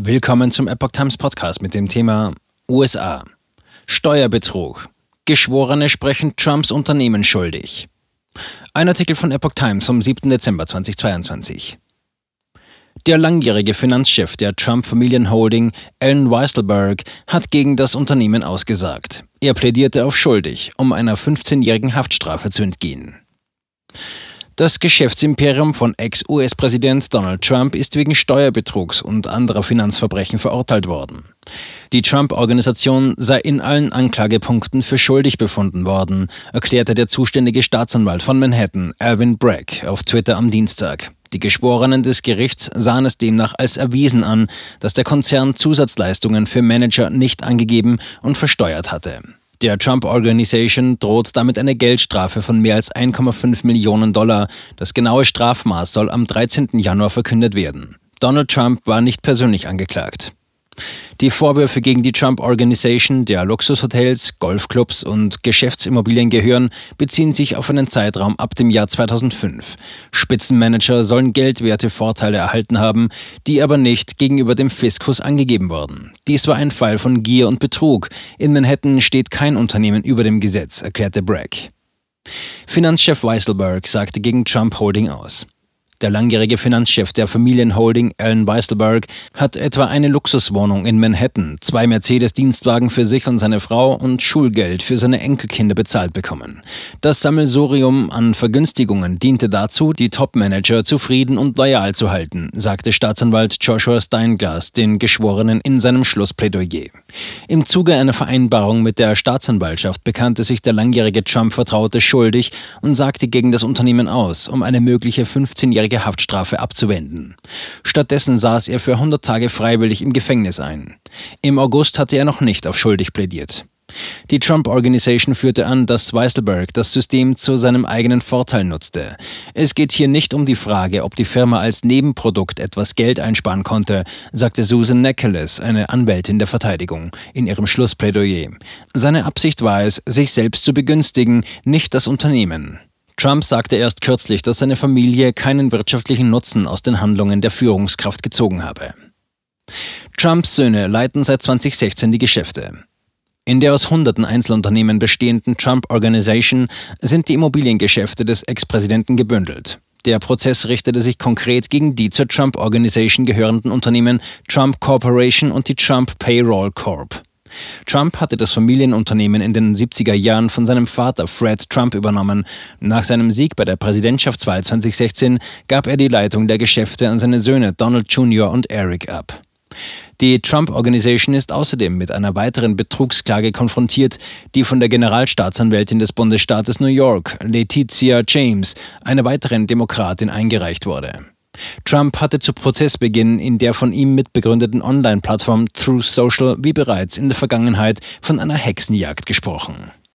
Willkommen zum Epoch Times Podcast mit dem Thema USA. Steuerbetrug. Geschworene sprechen Trumps Unternehmen schuldig. Ein Artikel von Epoch Times vom 7. Dezember 2022. Der langjährige Finanzchef der Trump-Familienholding, Alan Weisselberg, hat gegen das Unternehmen ausgesagt. Er plädierte auf schuldig, um einer 15-jährigen Haftstrafe zu entgehen. Das Geschäftsimperium von Ex-US-Präsident Donald Trump ist wegen Steuerbetrugs und anderer Finanzverbrechen verurteilt worden. Die Trump-Organisation sei in allen Anklagepunkten für schuldig befunden worden, erklärte der zuständige Staatsanwalt von Manhattan, Alvin Bragg, auf Twitter am Dienstag. Die Geschworenen des Gerichts sahen es demnach als erwiesen an, dass der Konzern Zusatzleistungen für Manager nicht angegeben und versteuert hatte. Der Trump Organization droht damit eine Geldstrafe von mehr als 1,5 Millionen Dollar. Das genaue Strafmaß soll am 13. Januar verkündet werden. Donald Trump war nicht persönlich angeklagt. Die Vorwürfe gegen die Trump Organization, der Luxushotels, Golfclubs und Geschäftsimmobilien gehören, beziehen sich auf einen Zeitraum ab dem Jahr 2005. Spitzenmanager sollen geldwerte Vorteile erhalten haben, die aber nicht gegenüber dem Fiskus angegeben wurden. Dies war ein Fall von Gier und Betrug. In Manhattan steht kein Unternehmen über dem Gesetz, erklärte Bragg. Finanzchef Weisselberg sagte gegen Trump Holding aus. Der langjährige Finanzchef der Familienholding, Alan Weisselberg, hat etwa eine Luxuswohnung in Manhattan, zwei Mercedes-Dienstwagen für sich und seine Frau und Schulgeld für seine Enkelkinder bezahlt bekommen. Das Sammelsurium an Vergünstigungen diente dazu, die Topmanager zufrieden und loyal zu halten, sagte Staatsanwalt Joshua Steinglass den Geschworenen in seinem Schlussplädoyer. Im Zuge einer Vereinbarung mit der Staatsanwaltschaft bekannte sich der langjährige Trump-Vertraute schuldig und sagte gegen das Unternehmen aus, um eine mögliche 15-jährige langjährige Haftstrafe abzuwenden. Stattdessen saß er für 100 Tage freiwillig im Gefängnis ein. Im August hatte er noch nicht auf schuldig plädiert. Die Trump Organization führte an, dass Weisselberg das System zu seinem eigenen Vorteil nutzte. Es geht hier nicht um die Frage, ob die Firma als Nebenprodukt etwas Geld einsparen konnte, sagte Susan Nicholas, eine Anwältin der Verteidigung, in ihrem Schlussplädoyer. Seine Absicht war es, sich selbst zu begünstigen, nicht das Unternehmen. Trump sagte erst kürzlich, dass seine Familie keinen wirtschaftlichen Nutzen aus den Handlungen der Führungskraft gezogen habe. Trumps Söhne leiten seit 2016 die Geschäfte. In der aus hunderten Einzelunternehmen bestehenden Trump Organization sind die Immobiliengeschäfte des Ex-Präsidenten gebündelt. Der Prozess richtete sich konkret gegen die zur Trump Organization gehörenden Unternehmen Trump Corporation und die Trump Payroll Corp. Trump hatte das Familienunternehmen in den 70er Jahren von seinem Vater Fred Trump übernommen. Nach seinem Sieg bei der Präsidentschaftswahl 2016 gab er die Leitung der Geschäfte an seine Söhne Donald Jr. und Eric ab. Die Trump Organization ist außerdem mit einer weiteren Betrugsklage konfrontiert, die von der Generalstaatsanwältin des Bundesstaates New York, Letizia James, einer weiteren Demokratin, eingereicht wurde. Trump hatte zu Prozessbeginn in der von ihm mitbegründeten Online-Plattform True Social wie bereits in der Vergangenheit von einer Hexenjagd gesprochen.